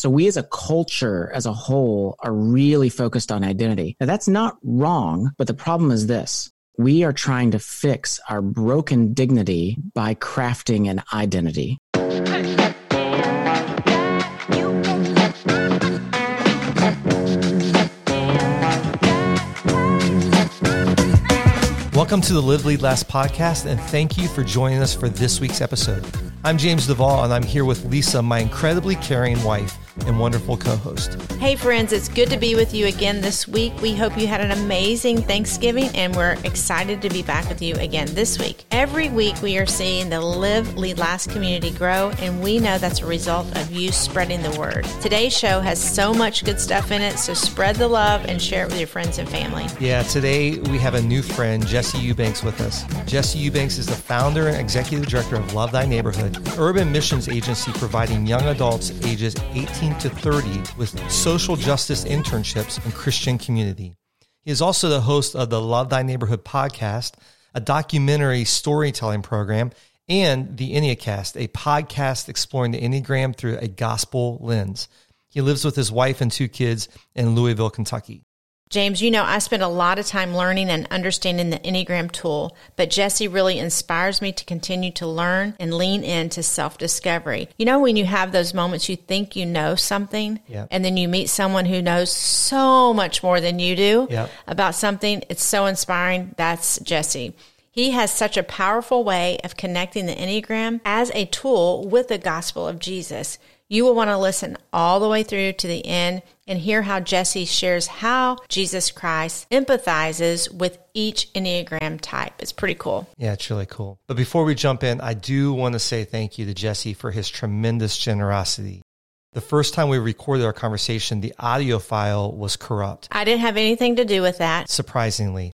So we as a culture, as a whole, are really focused on identity. Now that's not wrong, but the problem is this. We are trying to fix our broken dignity by crafting an identity. Welcome to the Live Lead Last podcast, and thank you for joining us for this week's episode. I'm James Duvall, and I'm here with Lisa, my incredibly caring wife and wonderful co host. Hey, friends, it's good to be with you again this week. We hope you had an amazing Thanksgiving, and we're excited to be back with you again this week. Every week, we are seeing the Live Lead Last community grow, and we know that's a result of you spreading the word. Today's show has so much good stuff in it, so spread the love and share it with your friends and family. Yeah, today we have a new friend, Jesse Eubanks, with us. Jesse Eubanks is the founder and executive director of Love Thy Neighborhood, urban missions agency providing young adults ages 18 to 30 with social justice internships and Christian community. He is also the host of the Love Thy Neighborhood podcast, a documentary storytelling program, and the Enneacast, a podcast exploring the Enneagram through a gospel lens. He lives with his wife and two kids in Louisville, Kentucky. James, you know, I spend a lot of time learning and understanding the Enneagram tool, but Jesse really inspires me to continue to learn and lean into self discovery. You know, when you have those moments you think you know something, Yep. and then you meet someone who knows so much more than you do Yep. about something, it's so inspiring. That's Jesse. He has such a powerful way of connecting the Enneagram as a tool with the gospel of Jesus. You will want to listen all the way through to the end and hear how Jesse shares how Jesus Christ empathizes with each Enneagram type. It's pretty cool. Yeah, it's really cool. But before we jump in, I do want to say thank you to Jesse for his tremendous generosity. The first time we recorded our conversation, the audio file was corrupt, I didn't have anything to do with that. surprisingly.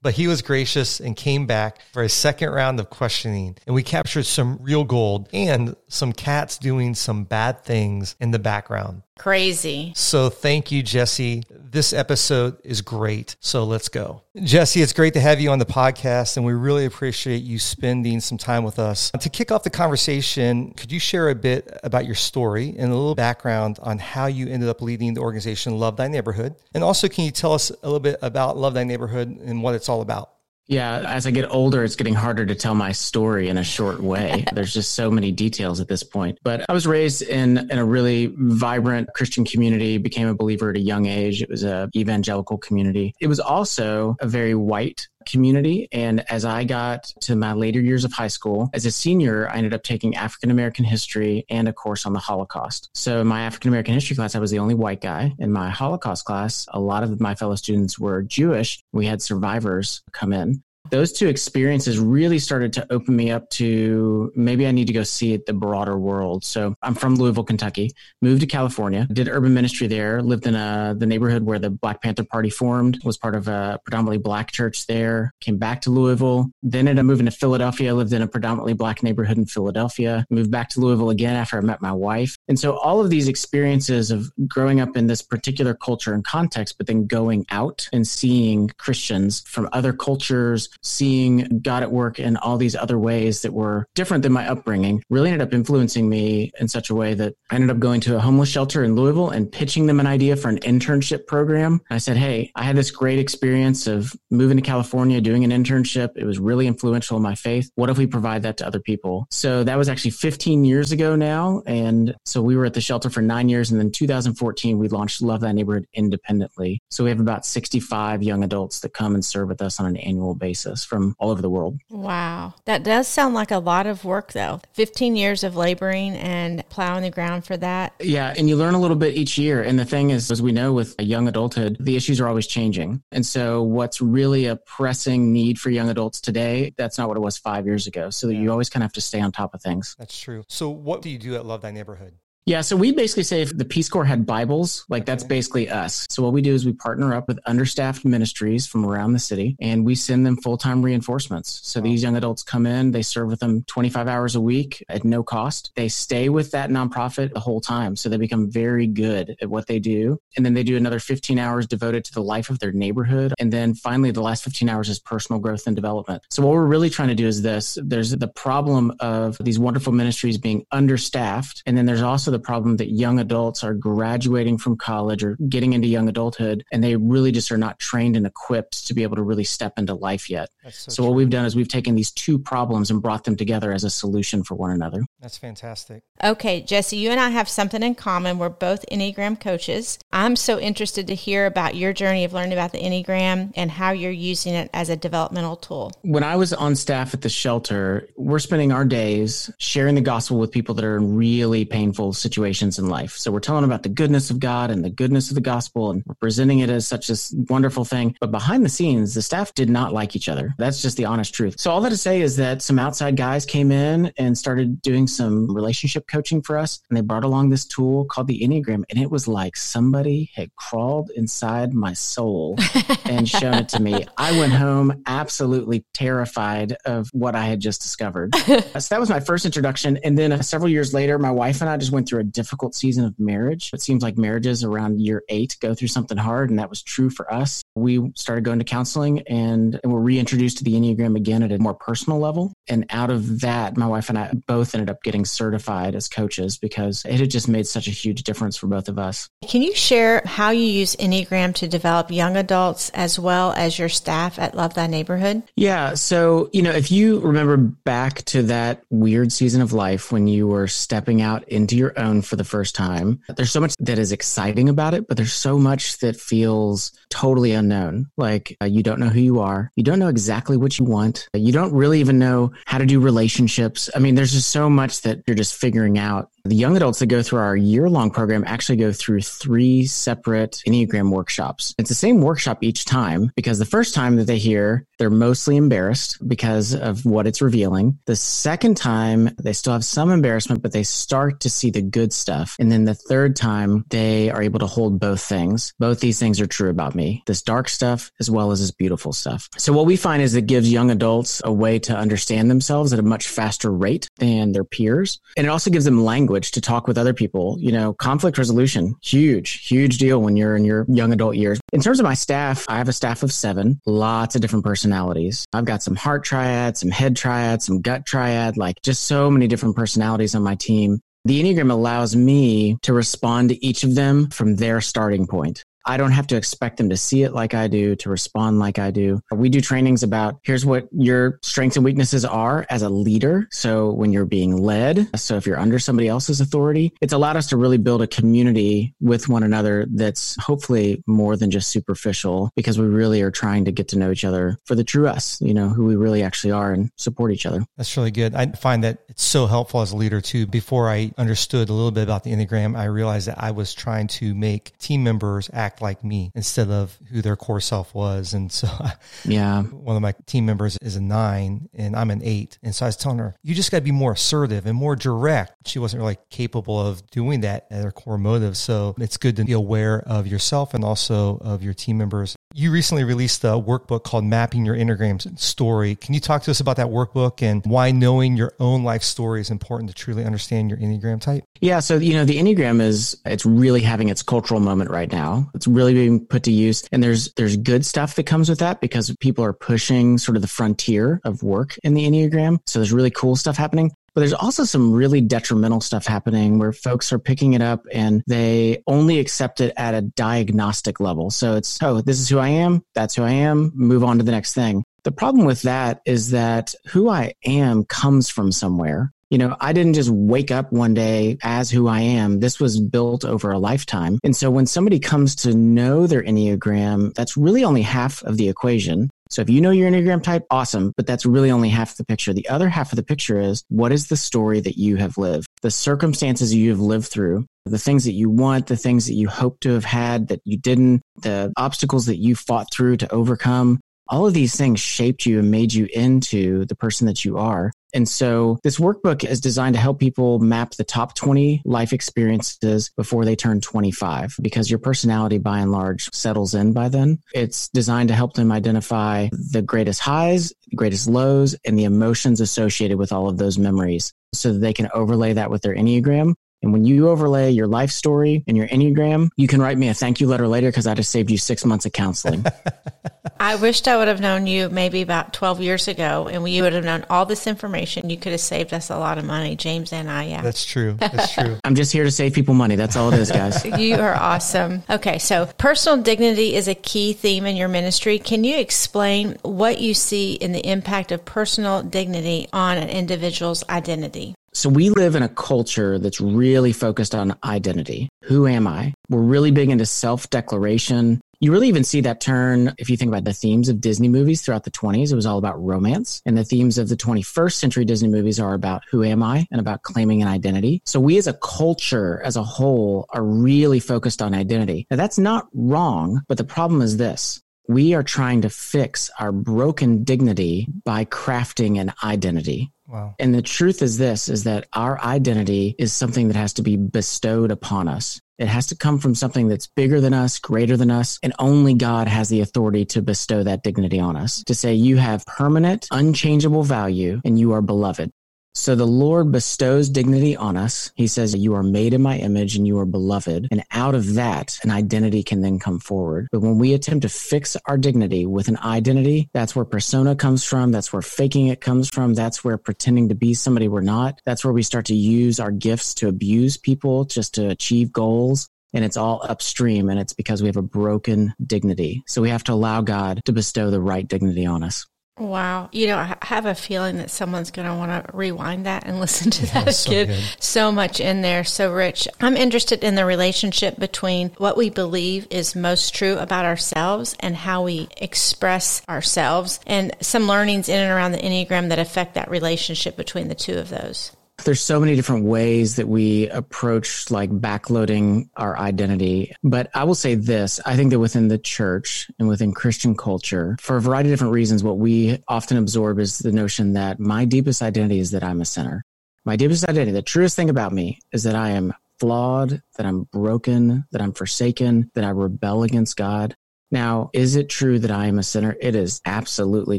But he was gracious and came back for a second round of questioning, and we captured some real gold and some cats doing some bad things in the background. Crazy. So thank you, Jesse. This episode is great. So let's go. Jesse, it's great to have you on the podcast, and we really appreciate you spending some time with us. To kick off the conversation, could you share a bit about your story and a little background on how you ended up leading the organization Love Thy Neighborhood? And also, can you tell us a little bit about Love Thy Neighborhood and what it's all about? Yeah, as I get older, it's getting harder to tell my story in a short way. There's just so many details at this point. But I was raised in, in a really vibrant Christian community, became a believer at a young age. It was a evangelical community. It was also a very white community. And as I got to my later years of high school, as a senior, I ended up taking African American history and a course on the Holocaust. So in my African American history class, I was the only white guy. In my Holocaust class, a lot of my fellow students were Jewish. We had survivors come in those two experiences really started to open me up to maybe I need to go see it the broader world. So I'm from Louisville, Kentucky, moved to California, did urban ministry there, lived in a, the neighborhood where the Black Panther Party formed, was part of a predominantly black church there, came back to Louisville, then ended up moving to Philadelphia, lived in a predominantly black neighborhood in Philadelphia, moved back to Louisville again after I met my wife. And so all of these experiences of growing up in this particular culture and context, but then going out and seeing Christians from other cultures, seeing God at work in all these other ways that were different than my upbringing, really ended up influencing me in such a way that I ended up going to a homeless shelter in Louisville and pitching them an idea for an internship program. I said, Hey, I had this great experience of moving to California, doing an internship. It was really influential in my faith. What if we provide that to other people? So that was actually 15 years ago now. And so we were at the shelter for nine years. And then 2014, we launched Love Thy Neighborhood independently. So we have about 65 young adults that come and serve with us on an annual basis from all over the world. Wow. That does sound like a lot of work, though. 15 years of laboring and plowing the ground for that. Yeah, and you learn a little bit each year. And the thing is, as we know with young adulthood, the issues are always changing. And so, what's really a pressing need for young adults today, that's not what it was five years ago. So, you always kind of have to stay on top of things. That's true. So, what do you do at Love Thy Neighborhood? Yeah, so we basically say if the Peace Corps had Bibles, like that's basically us. So what we do is we partner up with understaffed ministries from around the city and we send them full-time reinforcements. So these young adults come in, they serve with them 25 hours a week at no cost. They stay with that nonprofit the whole time. So they become very good at what they do. And then they do another 15 hours devoted to the life of their neighborhood. And then finally, the last 15 hours is personal growth and development. So what we're really trying to do is this. There's the problem of these wonderful ministries being understaffed. And then there's also the the problem that young adults are graduating from college or getting into young adulthood and they really just are not trained and equipped to be able to really step into life yet. So, so what we've done is we've taken these two problems and brought them together as a solution for one another. That's fantastic. Okay, Jesse, you and I have something in common. We're both Enneagram coaches. I'm so interested to hear about your journey of learning about the Enneagram and how you're using it as a developmental tool. When I was on staff at the shelter, we're spending our days sharing the gospel with people that are in really painful situations in life. So we're telling about the goodness of God and the goodness of the gospel and we're presenting it as such a wonderful thing. But behind the scenes, the staff did not like each other. That's just the honest truth. So all that to say is that some outside guys came in and started doing some relationship coaching for us. And they brought along this tool called the Enneagram. And it was like somebody had crawled inside my soul and shown it to me. I went home absolutely terrified of what I had just discovered. so that was my first introduction. And then uh, several years later, my wife and I just went through a difficult season of marriage. It seems like marriages around year eight go through something hard. And that was true for us. We started going to counseling and, and were reintroduced to the Enneagram again at a more personal level. And out of that, my wife and I both ended up getting certified as coaches because it had just made such a huge difference for both of us. Can you share how you use Enneagram to develop young adults as well as your staff at Love Thy Neighborhood? Yeah. So, you know, if you remember back to that weird season of life when you were stepping out into your own for the first time, there's so much that is exciting about it, but there's so much that feels totally unknown. Like uh, you don't know who you are. You don't know exactly what you want. You don't really even know how to do relationships. I mean, there's just so much that you're just figuring out. The young adults that go through our year long program actually go through three separate Enneagram workshops. It's the same workshop each time because the first time that they hear, they're mostly embarrassed because of what it's revealing. The second time, they still have some embarrassment, but they start to see the good stuff. And then the third time, they are able to hold both things. Both these things are true about me this dark stuff as well as this beautiful stuff. So, what we find is it gives young adults a way to understand themselves at a much faster rate than their peers. And it also gives them language to talk with other people. You know, conflict resolution, huge, huge deal when you're in your young adult years. In terms of my staff, I have a staff of seven, lots of different personalities. I've got some heart triad, some head triad, some gut triad, like just so many different personalities on my team. The Enneagram allows me to respond to each of them from their starting point. I don't have to expect them to see it like I do, to respond like I do. We do trainings about here's what your strengths and weaknesses are as a leader. So when you're being led, so if you're under somebody else's authority, it's allowed us to really build a community with one another that's hopefully more than just superficial because we really are trying to get to know each other for the true us, you know, who we really actually are and support each other. That's really good. I find that it's so helpful as a leader too. Before I understood a little bit about the Enneagram, I realized that I was trying to make team members act act like me instead of who their core self was. And so, yeah, one of my team members is a nine and I'm an eight. And so I was telling her, you just got to be more assertive and more direct. She wasn't really capable of doing that at her core motive. So it's good to be aware of yourself and also of your team members. You recently released a workbook called Mapping Your Enneagram Story. Can you talk to us about that workbook and why knowing your own life story is important to truly understand your Enneagram type? Yeah. So, you know, the Enneagram is, it's really having its cultural moment right now. It's really being put to use. And there's, there's good stuff that comes with that because people are pushing sort of the frontier of work in the Enneagram. So there's really cool stuff happening. But there's also some really detrimental stuff happening where folks are picking it up and they only accept it at a diagnostic level. So it's, oh, this is who I am. That's who I am. Move on to the next thing. The problem with that is that who I am comes from somewhere. You know, I didn't just wake up one day as who I am. This was built over a lifetime. And so when somebody comes to know their Enneagram, that's really only half of the equation. So if you know your Enneagram type, awesome, but that's really only half the picture. The other half of the picture is what is the story that you have lived, the circumstances you have lived through, the things that you want, the things that you hope to have had that you didn't, the obstacles that you fought through to overcome. All of these things shaped you and made you into the person that you are. And so this workbook is designed to help people map the top 20 life experiences before they turn 25 because your personality by and large settles in by then. It's designed to help them identify the greatest highs, greatest lows, and the emotions associated with all of those memories so that they can overlay that with their Enneagram and when you overlay your life story and your Enneagram, you can write me a thank you letter later because I just saved you six months of counseling. I wished I would have known you maybe about 12 years ago and we would have known all this information. You could have saved us a lot of money, James and I. Yeah. That's true. That's true. I'm just here to save people money. That's all it is, guys. you are awesome. Okay. So personal dignity is a key theme in your ministry. Can you explain what you see in the impact of personal dignity on an individual's identity? So we live in a culture that's really focused on identity. Who am I? We're really big into self declaration. You really even see that turn if you think about the themes of Disney movies throughout the 20s. It was all about romance. And the themes of the 21st century Disney movies are about who am I and about claiming an identity. So we as a culture, as a whole, are really focused on identity. Now that's not wrong, but the problem is this. We are trying to fix our broken dignity by crafting an identity. Wow. And the truth is this is that our identity is something that has to be bestowed upon us. It has to come from something that's bigger than us, greater than us, and only God has the authority to bestow that dignity on us. To say you have permanent, unchangeable value and you are beloved. So the Lord bestows dignity on us. He says, you are made in my image and you are beloved. And out of that, an identity can then come forward. But when we attempt to fix our dignity with an identity, that's where persona comes from. That's where faking it comes from. That's where pretending to be somebody we're not. That's where we start to use our gifts to abuse people just to achieve goals and it's all upstream and it's because we have a broken dignity. So we have to allow God to bestow the right dignity on us. Wow. You know, I have a feeling that someone's going to want to rewind that and listen to that so again. Good. So much in there, so rich. I'm interested in the relationship between what we believe is most true about ourselves and how we express ourselves and some learnings in and around the Enneagram that affect that relationship between the two of those. There's so many different ways that we approach like backloading our identity. But I will say this I think that within the church and within Christian culture, for a variety of different reasons, what we often absorb is the notion that my deepest identity is that I'm a sinner. My deepest identity, the truest thing about me is that I am flawed, that I'm broken, that I'm forsaken, that I rebel against God. Now, is it true that I am a sinner? It is absolutely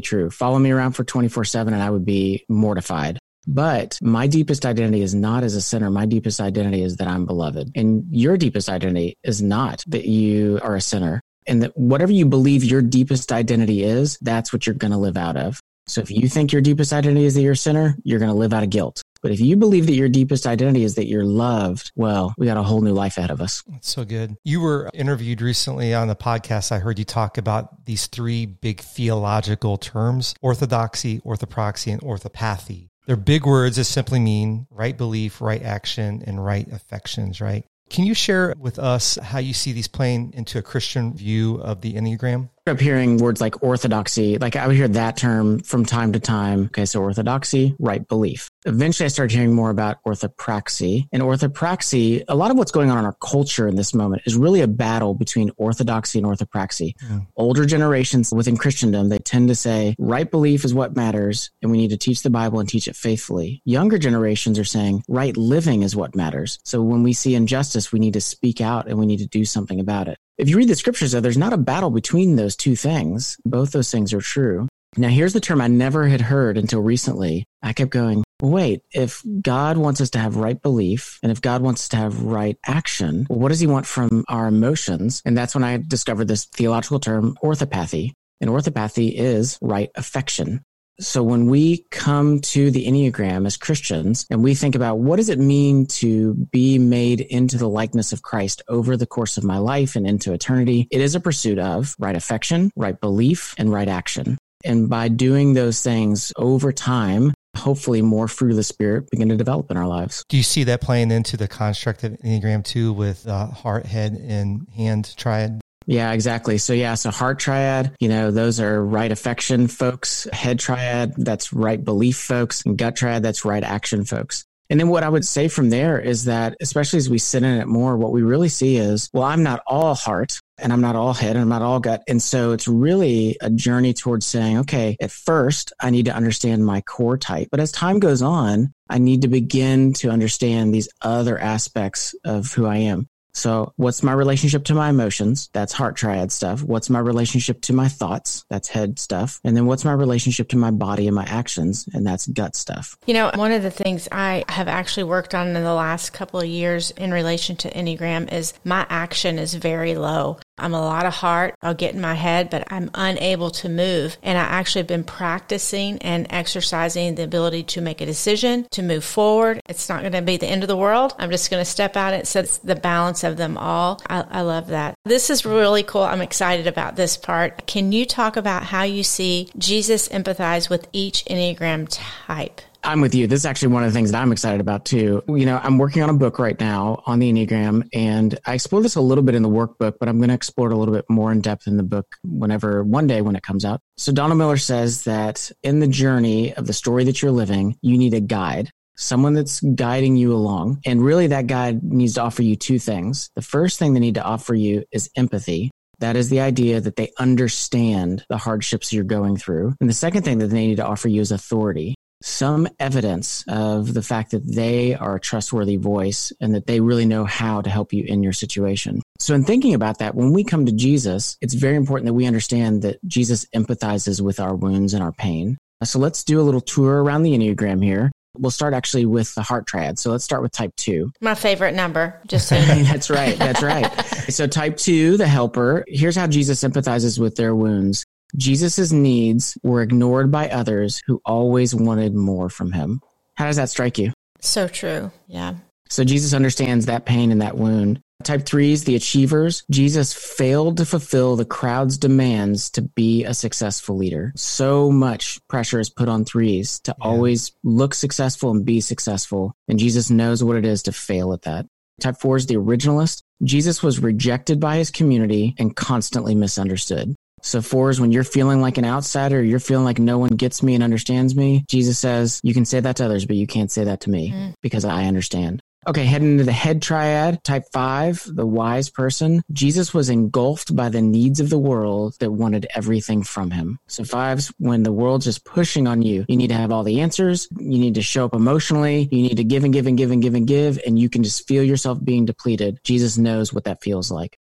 true. Follow me around for 24 7 and I would be mortified. But my deepest identity is not as a sinner. My deepest identity is that I'm beloved. And your deepest identity is not that you are a sinner. And that whatever you believe your deepest identity is, that's what you're going to live out of. So if you think your deepest identity is that you're a sinner, you're going to live out of guilt. But if you believe that your deepest identity is that you're loved, well, we got a whole new life ahead of us. That's so good. You were interviewed recently on the podcast. I heard you talk about these three big theological terms orthodoxy, orthopraxy, and orthopathy. They're big words that simply mean right belief, right action, and right affections, right? Can you share with us how you see these playing into a Christian view of the Enneagram? Up hearing words like orthodoxy. Like I would hear that term from time to time. Okay, so orthodoxy, right belief. Eventually I started hearing more about orthopraxy. And orthopraxy, a lot of what's going on in our culture in this moment is really a battle between orthodoxy and orthopraxy. Yeah. Older generations within Christendom, they tend to say right belief is what matters and we need to teach the Bible and teach it faithfully. Younger generations are saying right living is what matters. So when we see injustice, we need to speak out and we need to do something about it. If you read the scriptures, though, there's not a battle between those two things. Both those things are true. Now, here's the term I never had heard until recently. I kept going, wait, if God wants us to have right belief and if God wants us to have right action, what does he want from our emotions? And that's when I discovered this theological term, orthopathy. And orthopathy is right affection. So when we come to the Enneagram as Christians and we think about what does it mean to be made into the likeness of Christ over the course of my life and into eternity, it is a pursuit of right affection, right belief, and right action. And by doing those things over time, hopefully more fruit of the spirit begin to develop in our lives. Do you see that playing into the construct of Enneagram too with uh, heart, head, and hand triad? Yeah, exactly. So yeah, so heart triad, you know, those are right affection folks. Head triad, that's right belief folks. And gut triad, that's right action folks. And then what I would say from there is that, especially as we sit in it more, what we really see is, well, I'm not all heart and I'm not all head and I'm not all gut. And so it's really a journey towards saying, okay, at first I need to understand my core type. But as time goes on, I need to begin to understand these other aspects of who I am. So, what's my relationship to my emotions? That's heart triad stuff. What's my relationship to my thoughts? That's head stuff. And then what's my relationship to my body and my actions? And that's gut stuff. You know, one of the things I have actually worked on in the last couple of years in relation to Enneagram is my action is very low. I'm a lot of heart. I'll get in my head, but I'm unable to move. And I actually have been practicing and exercising the ability to make a decision, to move forward. It's not going to be the end of the world. I'm just going to step out. It sets the balance of them all. I, I love that. This is really cool. I'm excited about this part. Can you talk about how you see Jesus empathize with each Enneagram type? I'm with you. This is actually one of the things that I'm excited about too. You know, I'm working on a book right now on the Enneagram and I explore this a little bit in the workbook, but I'm going to explore it a little bit more in depth in the book whenever one day when it comes out. So Donald Miller says that in the journey of the story that you're living, you need a guide someone that's guiding you along. And really that guide needs to offer you two things. The first thing they need to offer you is empathy. That is the idea that they understand the hardships you're going through. And the second thing that they need to offer you is authority some evidence of the fact that they are a trustworthy voice and that they really know how to help you in your situation. So, in thinking about that, when we come to Jesus, it's very important that we understand that Jesus empathizes with our wounds and our pain. So, let's do a little tour around the Enneagram here. We'll start actually with the heart triad. So let's start with type two. My favorite number, just so That's right. That's right. so type two, the helper. Here's how Jesus empathizes with their wounds. Jesus' needs were ignored by others who always wanted more from him. How does that strike you? So true. Yeah. So Jesus understands that pain and that wound. Type threes, the achievers. Jesus failed to fulfill the crowd's demands to be a successful leader. So much pressure is put on threes to yeah. always look successful and be successful. And Jesus knows what it is to fail at that. Type four is the originalist. Jesus was rejected by his community and constantly misunderstood. So fours, when you're feeling like an outsider, you're feeling like no one gets me and understands me, Jesus says, you can say that to others, but you can't say that to me mm. because I understand. Okay, heading into the head triad, type five, the wise person. Jesus was engulfed by the needs of the world that wanted everything from him. So fives, when the world's just pushing on you, you need to have all the answers. You need to show up emotionally. You need to give and give and give and give and give, and you can just feel yourself being depleted. Jesus knows what that feels like.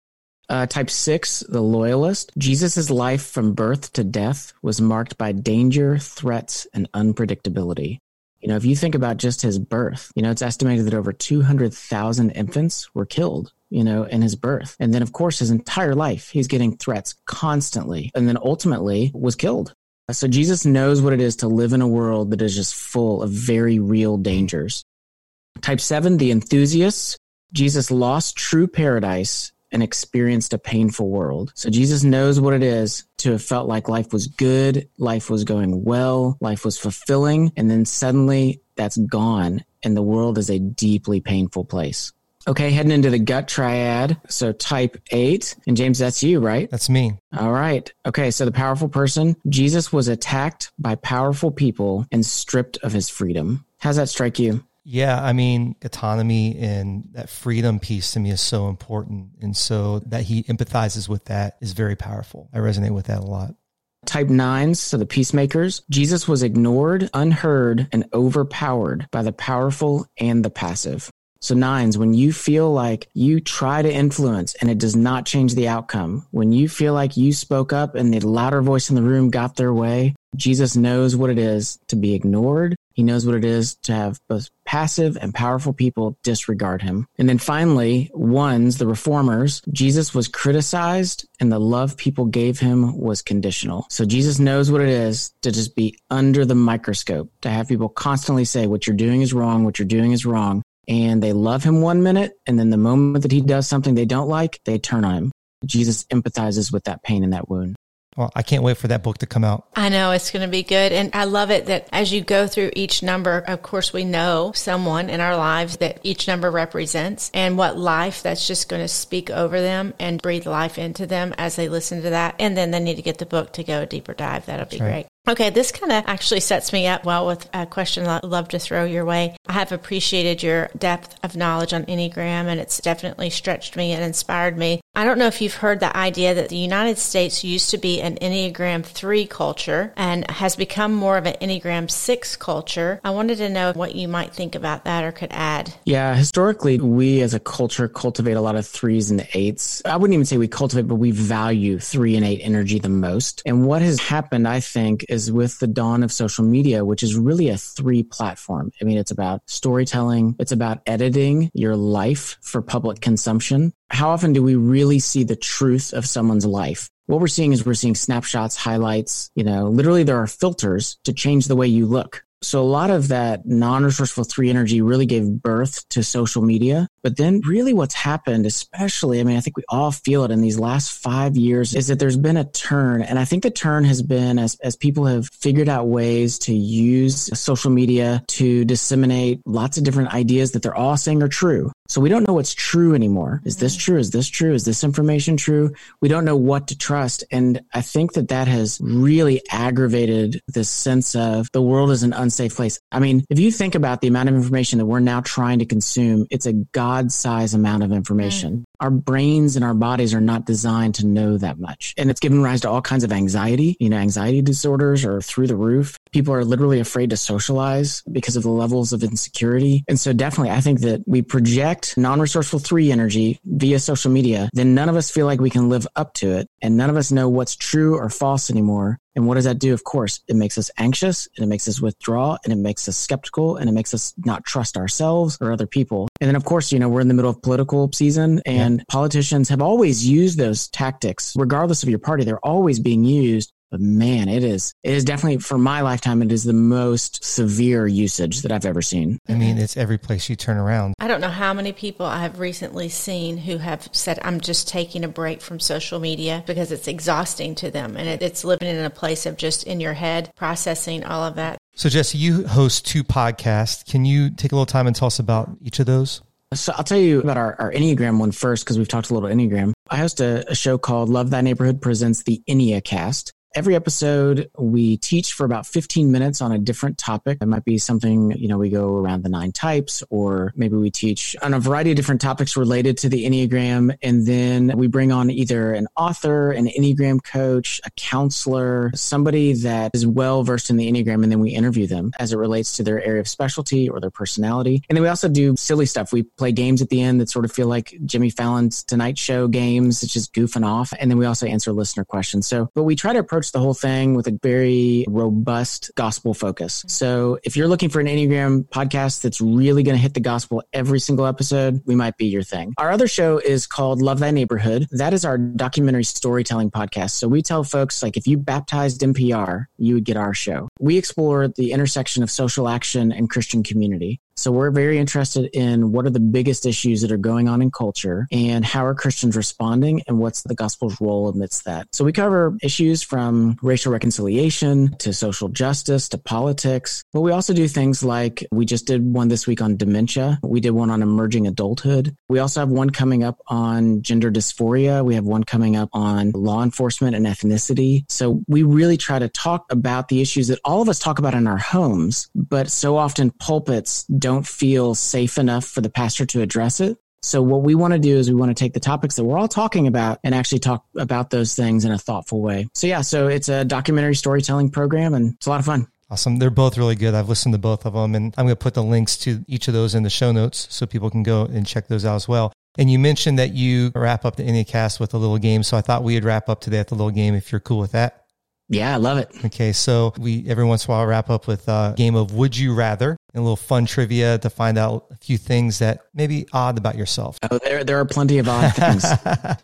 Uh, type six, the loyalist. Jesus' life from birth to death was marked by danger, threats, and unpredictability. You know, if you think about just his birth, you know, it's estimated that over 200,000 infants were killed, you know, in his birth. And then, of course, his entire life, he's getting threats constantly and then ultimately was killed. So Jesus knows what it is to live in a world that is just full of very real dangers. Type seven, the enthusiasts. Jesus lost true paradise and experienced a painful world. So Jesus knows what it is to have felt like life was good, life was going well, life was fulfilling, and then suddenly that's gone and the world is a deeply painful place. Okay, heading into the gut triad. So type eight. And James, that's you, right? That's me. All right. Okay, so the powerful person. Jesus was attacked by powerful people and stripped of his freedom. How's that strike you? Yeah, I mean, autonomy and that freedom piece to me is so important. And so that he empathizes with that is very powerful. I resonate with that a lot. Type nines, so the peacemakers, Jesus was ignored, unheard, and overpowered by the powerful and the passive. So, nines, when you feel like you try to influence and it does not change the outcome, when you feel like you spoke up and the louder voice in the room got their way, Jesus knows what it is to be ignored. He knows what it is to have both passive and powerful people disregard him. And then finally, ones, the reformers, Jesus was criticized and the love people gave him was conditional. So Jesus knows what it is to just be under the microscope, to have people constantly say, what you're doing is wrong, what you're doing is wrong. And they love him one minute. And then the moment that he does something they don't like, they turn on him. Jesus empathizes with that pain and that wound. Well, I can't wait for that book to come out. I know it's going to be good. And I love it that as you go through each number, of course, we know someone in our lives that each number represents and what life that's just going to speak over them and breathe life into them as they listen to that. And then they need to get the book to go a deeper dive. That'll be right. great. Okay, this kind of actually sets me up well with a question I'd love to throw your way. I have appreciated your depth of knowledge on Enneagram, and it's definitely stretched me and inspired me. I don't know if you've heard the idea that the United States used to be an Enneagram 3 culture and has become more of an Enneagram 6 culture. I wanted to know what you might think about that or could add. Yeah, historically, we as a culture cultivate a lot of threes and eights. I wouldn't even say we cultivate, but we value three and eight energy the most. And what has happened, I think, is with the dawn of social media, which is really a three platform. I mean, it's about storytelling, it's about editing your life for public consumption. How often do we really really see the truth of someone's life. What we're seeing is we're seeing snapshots, highlights, you know, literally there are filters to change the way you look. So a lot of that non-resourceful three energy really gave birth to social media. But then really what's happened, especially, I mean, I think we all feel it in these last five years is that there's been a turn. And I think the turn has been as, as people have figured out ways to use social media to disseminate lots of different ideas that they're all saying are true. So we don't know what's true anymore. Is this mm-hmm. true? Is this true? Is this information true? We don't know what to trust. And I think that that has really aggravated this sense of the world is an unsafe place. I mean, if you think about the amount of information that we're now trying to consume, it's a God size amount of information. Our brains and our bodies are not designed to know that much. And it's given rise to all kinds of anxiety. You know, anxiety disorders are through the roof. People are literally afraid to socialize because of the levels of insecurity. And so definitely, I think that we project non-resourceful three energy via social media, then none of us feel like we can live up to it. And none of us know what's true or false anymore. And what does that do? Of course, it makes us anxious and it makes us withdraw and it makes us skeptical and it makes us not trust ourselves or other people. And then, of course, you know, we're in the middle of political season and yeah. politicians have always used those tactics, regardless of your party. They're always being used but man, it is it is definitely for my lifetime. It is the most severe usage that I've ever seen. I mean, it's every place you turn around. I don't know how many people I have recently seen who have said, "I'm just taking a break from social media because it's exhausting to them, and it, it's living in a place of just in your head processing all of that." So, Jesse, you host two podcasts. Can you take a little time and tell us about each of those? So I'll tell you about our, our Enneagram one first because we've talked a little Enneagram. I host a, a, show called Love Thy Neighborhood presents the Enneacast. Every episode, we teach for about 15 minutes on a different topic. It might be something, you know, we go around the nine types, or maybe we teach on a variety of different topics related to the Enneagram. And then we bring on either an author, an Enneagram coach, a counselor, somebody that is well versed in the Enneagram. And then we interview them as it relates to their area of specialty or their personality. And then we also do silly stuff. We play games at the end that sort of feel like Jimmy Fallon's Tonight Show games. It's just goofing off. And then we also answer listener questions. So, but we try to approach the whole thing with a very robust gospel focus. Mm-hmm. So if you're looking for an Enneagram podcast that's really going to hit the gospel every single episode, we might be your thing. Our other show is called Love Thy Neighborhood. That is our documentary storytelling podcast. So we tell folks like if you baptized NPR, you would get our show. We explore the intersection of social action and Christian community. So we're very interested in what are the biggest issues that are going on in culture and how are Christians responding and what's the gospel's role amidst that. So we cover issues from racial reconciliation to social justice to politics, but we also do things like we just did one this week on dementia. We did one on emerging adulthood. We also have one coming up on gender dysphoria. We have one coming up on law enforcement and ethnicity. So we really try to talk about the issues that all of us talk about in our homes, but so often pulpits don't feel safe enough for the pastor to address it. So what we want to do is we want to take the topics that we're all talking about and actually talk about those things in a thoughtful way. So yeah, so it's a documentary storytelling program and it's a lot of fun. Awesome. They're both really good. I've listened to both of them and I'm going to put the links to each of those in the show notes so people can go and check those out as well. And you mentioned that you wrap up the Enneacast with a little game. So I thought we would wrap up today with a little game if you're cool with that. Yeah, I love it. Okay, so we every once in a while wrap up with a game of Would You Rather and a little fun trivia to find out a few things that may be odd about yourself. Oh, there, there are plenty of odd things.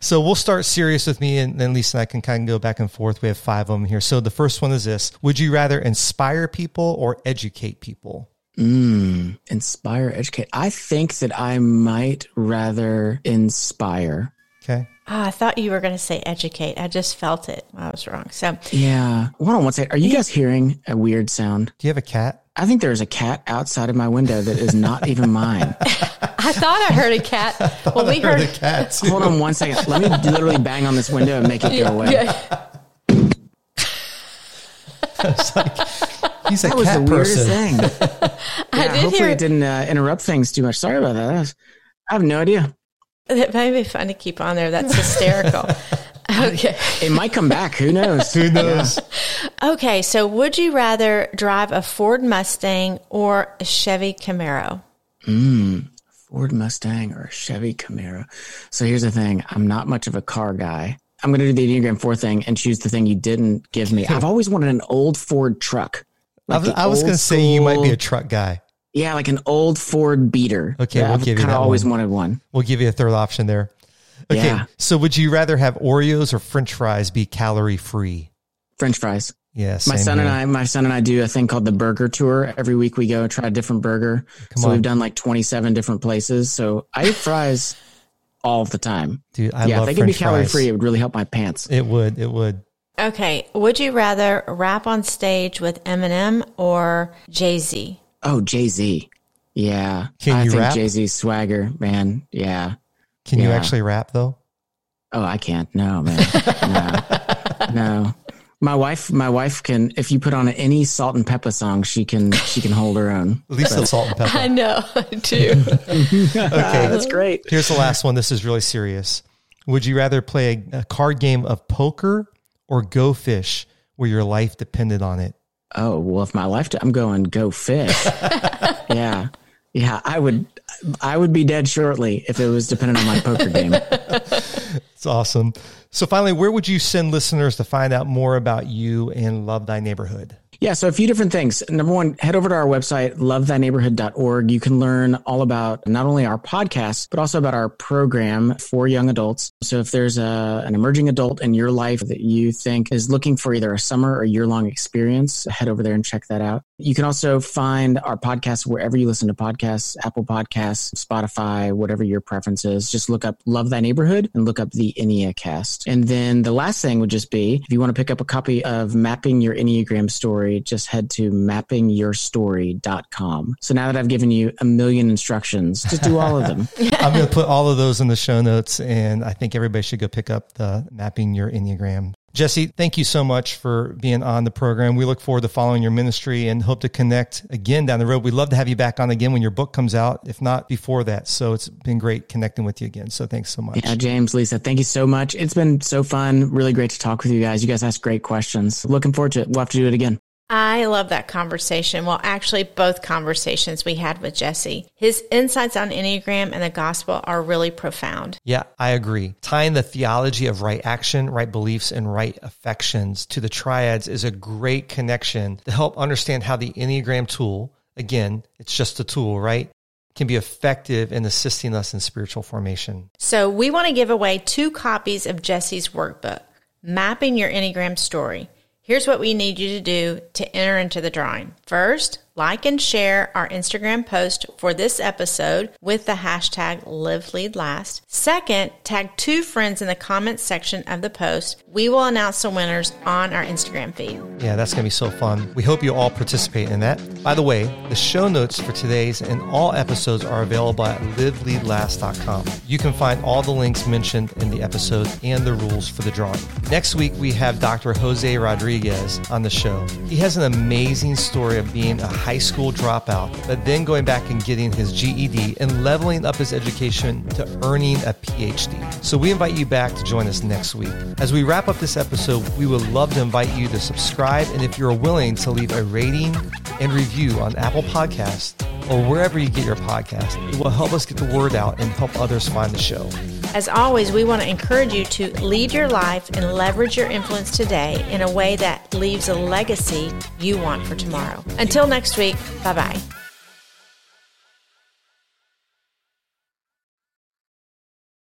so we'll start serious with me, and then Lisa and I can kind of go back and forth. We have five of them here. So the first one is this Would you rather inspire people or educate people? Mm, inspire, educate. I think that I might rather inspire. Okay. Oh, I thought you were going to say educate. I just felt it. I was wrong. So yeah. Hold on one second. Are you guys hearing a weird sound? Do you have a cat? I think there's a cat outside of my window that is not even mine. I thought I heard a cat. well, we heard, heard a cat. Too. Hold on one second. Let me literally bang on this window and make it go away. Yeah. like, he's a that was the weirdest thing. yeah, hopefully hear... it didn't uh, interrupt things too much. Sorry about that. I have no idea. It might be fun to keep on there. That's hysterical. okay. It might come back. Who knows? Who knows? Okay. So, would you rather drive a Ford Mustang or a Chevy Camaro? Mm, Ford Mustang or a Chevy Camaro. So, here's the thing I'm not much of a car guy. I'm going to do the Enneagram 4 thing and choose the thing you didn't give me. I've always wanted an old Ford truck. Like I was, was going to say you might be a truck guy. Yeah, like an old Ford beater. Okay, we'll I've give you that. Kind of always one. wanted one. We'll give you a third option there. Okay. Yeah. So would you rather have Oreos or French fries be calorie free? French fries. Yes. My son and I, my son and I do a thing called the burger tour. Every week we go and try a different burger. Come so on. we've done like 27 different places. So I eat fries all the time. Dude, I yeah, love if they could be calorie fries. free, it would really help my pants. It would. It would. Okay. Would you rather rap on stage with Eminem or Jay Z? Oh, Jay Z. Yeah. Can I you think rap? Jay Z's swagger, man. Yeah. Can you actually rap though? Oh, I can't. No, man. no. No. My wife, my wife can. If you put on any Salt-N-Pepa song, she can. She can hold her own. At least the Salt-N-Pepa. I know, I do. Okay. That's great. Here's the last one. This is really serious. Would you rather play a, a card game of poker or go fish where your life depended on it? Oh well, if my life, I'm going go fish. yeah, yeah. I would. I would be dead shortly if it was dependent on my poker game. It's awesome. So finally, where would you send listeners to find out more about you and Love Thy Neighborhood? Yeah, so a few different things. Number one, head over to our website, lovethyneighborhood.org. You can learn all about not only our podcast, but also about our program for young adults. So if there's a, an emerging adult in your life that you think is looking for either a summer or year long experience, head over there and check that out. You can also find our podcast wherever you listen to podcasts, Apple Podcasts, Spotify, whatever your preference is. Just look up Love Thy Neighborhood and look up the Enneacast. cast. And then the last thing would just be if you want to pick up a copy of Mapping Your Enneagram Story, just head to mappingyourstory.com. So now that I've given you a million instructions, just do all of them. I'm going to put all of those in the show notes, and I think everybody should go pick up the Mapping Your Enneagram. Jesse, thank you so much for being on the program. We look forward to following your ministry and hope to connect again down the road. We'd love to have you back on again when your book comes out, if not before that. So it's been great connecting with you again. So thanks so much. Yeah, James, Lisa, thank you so much. It's been so fun. Really great to talk with you guys. You guys ask great questions. Looking forward to it. We'll have to do it again. I love that conversation. Well, actually, both conversations we had with Jesse. His insights on Enneagram and the gospel are really profound. Yeah, I agree. Tying the theology of right action, right beliefs, and right affections to the triads is a great connection to help understand how the Enneagram tool, again, it's just a tool, right? Can be effective in assisting us in spiritual formation. So, we want to give away two copies of Jesse's workbook, Mapping Your Enneagram Story. Here's what we need you to do to enter into the drawing. First, like and share our Instagram post for this episode with the hashtag Live Lead Last. Second, tag two friends in the comments section of the post. We will announce the winners on our Instagram feed. Yeah, that's going to be so fun. We hope you all participate in that. By the way, the show notes for today's and all episodes are available at liveleadlast.com. You can find all the links mentioned in the episode and the rules for the drawing. Next week, we have Dr. Jose Rodriguez on the show. He has an amazing story of being a high school dropout, but then going back and getting his GED and leveling up his education to earning a PhD. So we invite you back to join us next week. As we wrap up this episode, we would love to invite you to subscribe and if you're willing to leave a rating and review on Apple Podcasts or wherever you get your podcast, it will help us get the word out and help others find the show. As always, we want to encourage you to lead your life and leverage your influence today in a way that leaves a legacy you want for tomorrow. Until next week, bye bye.